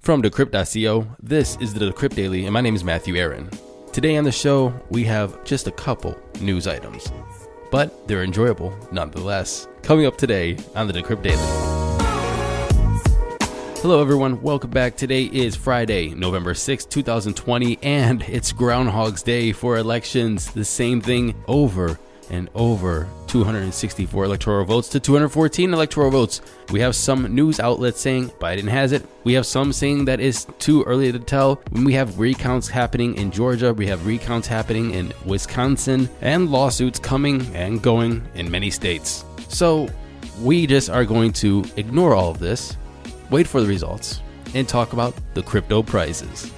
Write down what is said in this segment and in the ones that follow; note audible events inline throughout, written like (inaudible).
From Decrypt.co, this is the Decrypt Daily, and my name is Matthew Aaron. Today on the show, we have just a couple news items, but they're enjoyable nonetheless. Coming up today on the Decrypt Daily. Hello, everyone. Welcome back. Today is Friday, November 6, 2020, and it's Groundhog's Day for elections. The same thing over and over 264 electoral votes to 214 electoral votes. We have some news outlets saying Biden has it. We have some saying that it's too early to tell. When we have recounts happening in Georgia, we have recounts happening in Wisconsin, and lawsuits coming and going in many states. So we just are going to ignore all of this, wait for the results, and talk about the crypto prices.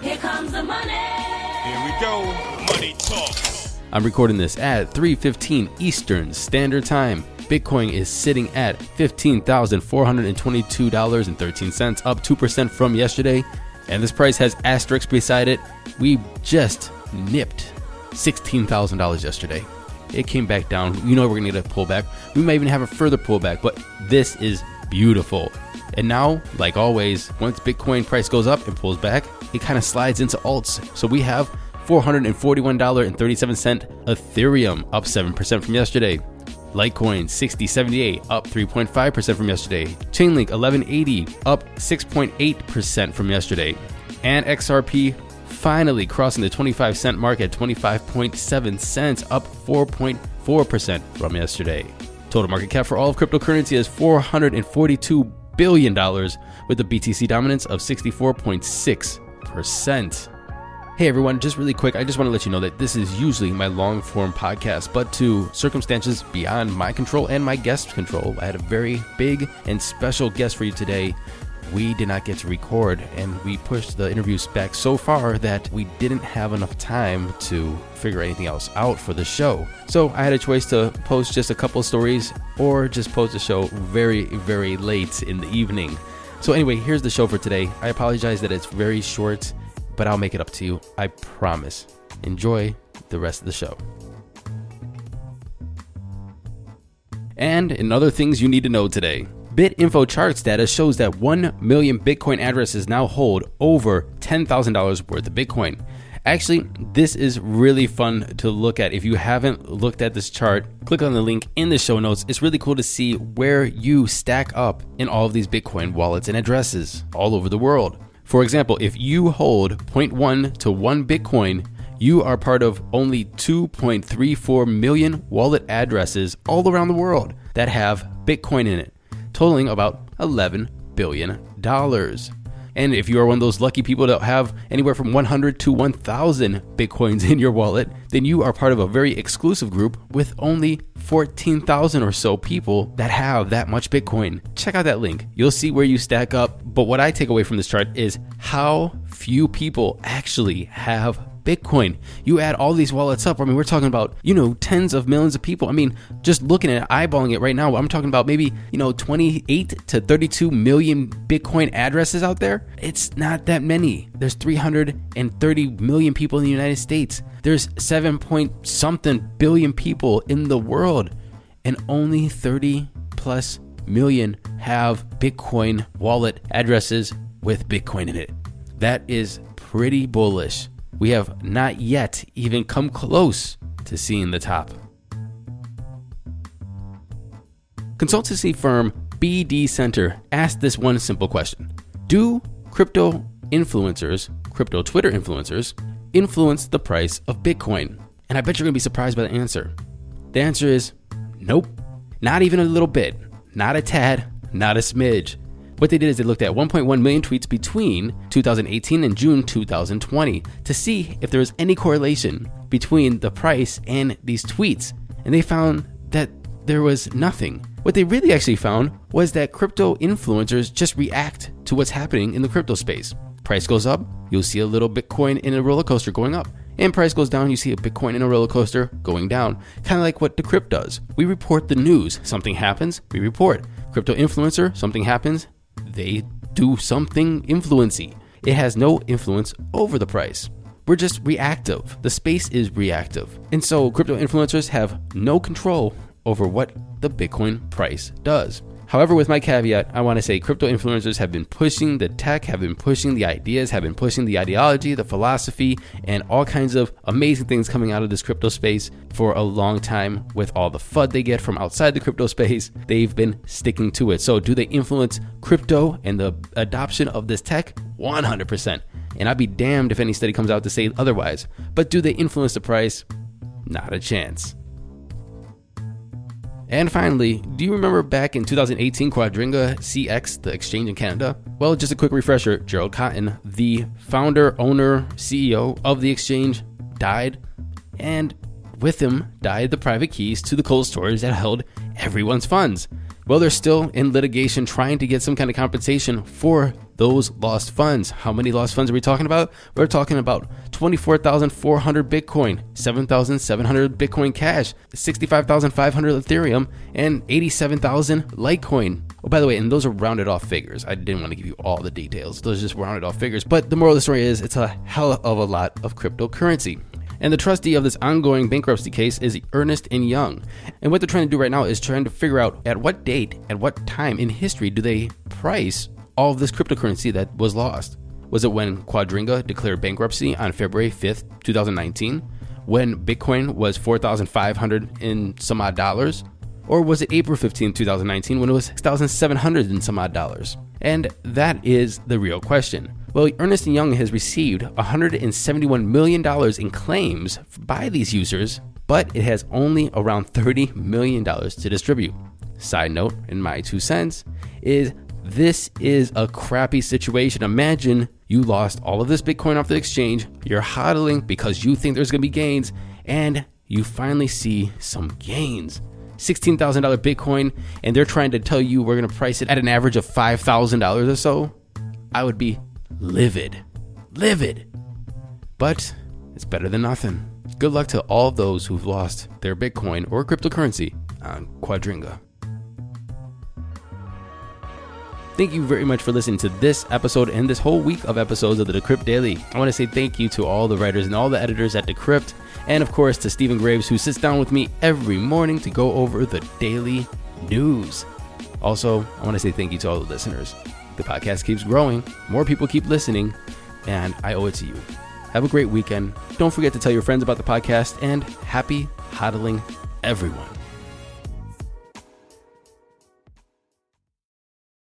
Here comes the money. Here we go. Money talk. I'm recording this at 3:15 Eastern Standard Time. Bitcoin is sitting at $15,422.13, up 2% from yesterday, and this price has asterisks beside it. We just nipped $16,000 yesterday. It came back down. You know we're going to get a pullback. We might even have a further pullback, but this is beautiful. And now, like always, once Bitcoin price goes up and pulls back, it kind of slides into alts. So we have $441.37 Ethereum, up 7% from yesterday. Litecoin 6078 up 3.5% from yesterday. Chainlink 1180 up 6.8% from yesterday. And XRP finally crossing the 25 cent mark at 25.7 cents, up 4.4% from yesterday. Total market cap for all of cryptocurrency is $442 billion with a BTC dominance of 64.6%. Hey everyone, just really quick, I just want to let you know that this is usually my long form podcast, but to circumstances beyond my control and my guest's control, I had a very big and special guest for you today. We did not get to record, and we pushed the interviews back so far that we didn't have enough time to figure anything else out for the show. So I had a choice to post just a couple stories or just post the show very, very late in the evening. So, anyway, here's the show for today. I apologize that it's very short but I'll make it up to you. I promise. Enjoy the rest of the show. And in other things you need to know today. BitInfo charts data shows that 1 million Bitcoin addresses now hold over $10,000 worth of Bitcoin. Actually, this is really fun to look at. If you haven't looked at this chart, click on the link in the show notes. It's really cool to see where you stack up in all of these Bitcoin wallets and addresses all over the world. For example, if you hold 0.1 to 1 Bitcoin, you are part of only 2.34 million wallet addresses all around the world that have Bitcoin in it, totaling about $11 billion. And if you are one of those lucky people that have anywhere from 100 to 1,000 Bitcoins (laughs) in your wallet, then you are part of a very exclusive group with only 14,000 or so people that have that much Bitcoin. Check out that link. You'll see where you stack up. But what I take away from this chart is how few people actually have Bitcoin. You add all these wallets up. I mean, we're talking about, you know, tens of millions of people. I mean, just looking at eyeballing it right now, I'm talking about maybe, you know, 28 to 32 million Bitcoin addresses out there. It's not that many. There's 330 million people in the United States. There's 7 point something billion people in the world, and only 30 plus million have Bitcoin wallet addresses with Bitcoin in it. That is pretty bullish we have not yet even come close to seeing the top. Consultancy firm BD Center asked this one simple question Do crypto influencers, crypto Twitter influencers, influence the price of Bitcoin? And I bet you're to be surprised by the answer. The answer is nope, not even a little bit, not a tad, not a smidge. What they did is they looked at 1.1 million tweets between 2018 and June 2020 to see if there was any correlation between the price and these tweets. And they found that there was nothing. What they really actually found was that crypto influencers just react to what's happening in the crypto space. Price goes up, you'll see a little Bitcoin in a roller coaster going up. And price goes down, you see a Bitcoin in a roller coaster going down. Kind of like what Decrypt does. We report the news. Something happens, we report. Crypto influencer, something happens, they do something influency. It has no influence over the price. We're just reactive. The space is reactive. And so crypto influencers have no control over what the Bitcoin price does. However, with my caveat, I want to say crypto influencers have been pushing the tech, have been pushing the ideas, have been pushing the ideology, the philosophy, and all kinds of amazing things coming out of this crypto space for a long time with all the FUD they get from outside the crypto space. They've been sticking to it. So, do they influence crypto and the adoption of this tech? 100%. And I'd be damned if any study comes out to say otherwise. But do they influence the price? Not a chance. And finally, do you remember back in 2018 Quadringa CX, the exchange in Canada? Well, just a quick refresher Gerald Cotten, the founder, owner, CEO of the exchange, died, and with him died the private keys to the cold storage that held everyone's funds. Well, they're still in litigation trying to get some kind of compensation for those lost funds. How many lost funds are we talking about? We're talking about 24,400 Bitcoin, 7,700 Bitcoin Cash, 65,500 Ethereum, and 87,000 Litecoin. Oh, by the way, and those are rounded off figures. I didn't want to give you all the details. Those are just rounded off figures. But the moral of the story is it's a hell of a lot of cryptocurrency. And the trustee of this ongoing bankruptcy case is Ernest and Young. And what they're trying to do right now is trying to figure out at what date, at what time in history do they price all of this cryptocurrency that was lost. Was it when Quadringa declared bankruptcy on February 5th, 2019? When Bitcoin was 4,500 in some odd dollars? Or was it April 15, 2019, when it was 6,700 and some odd dollars? And that is the real question. Well, Ernest & Young has received $171 million in claims by these users, but it has only around $30 million to distribute. Side note, in my two cents, is this is a crappy situation. Imagine you lost all of this Bitcoin off the exchange, you're hodling because you think there's gonna be gains, and you finally see some gains. $16,000 Bitcoin, and they're trying to tell you we're gonna price it at an average of $5,000 or so. I would be livid. Livid. But it's better than nothing. Good luck to all those who've lost their Bitcoin or cryptocurrency on Quadringa. Thank you very much for listening to this episode and this whole week of episodes of the Decrypt Daily. I want to say thank you to all the writers and all the editors at Decrypt, and of course to Stephen Graves, who sits down with me every morning to go over the daily news. Also, I want to say thank you to all the listeners. The podcast keeps growing, more people keep listening, and I owe it to you. Have a great weekend. Don't forget to tell your friends about the podcast, and happy hodling, everyone.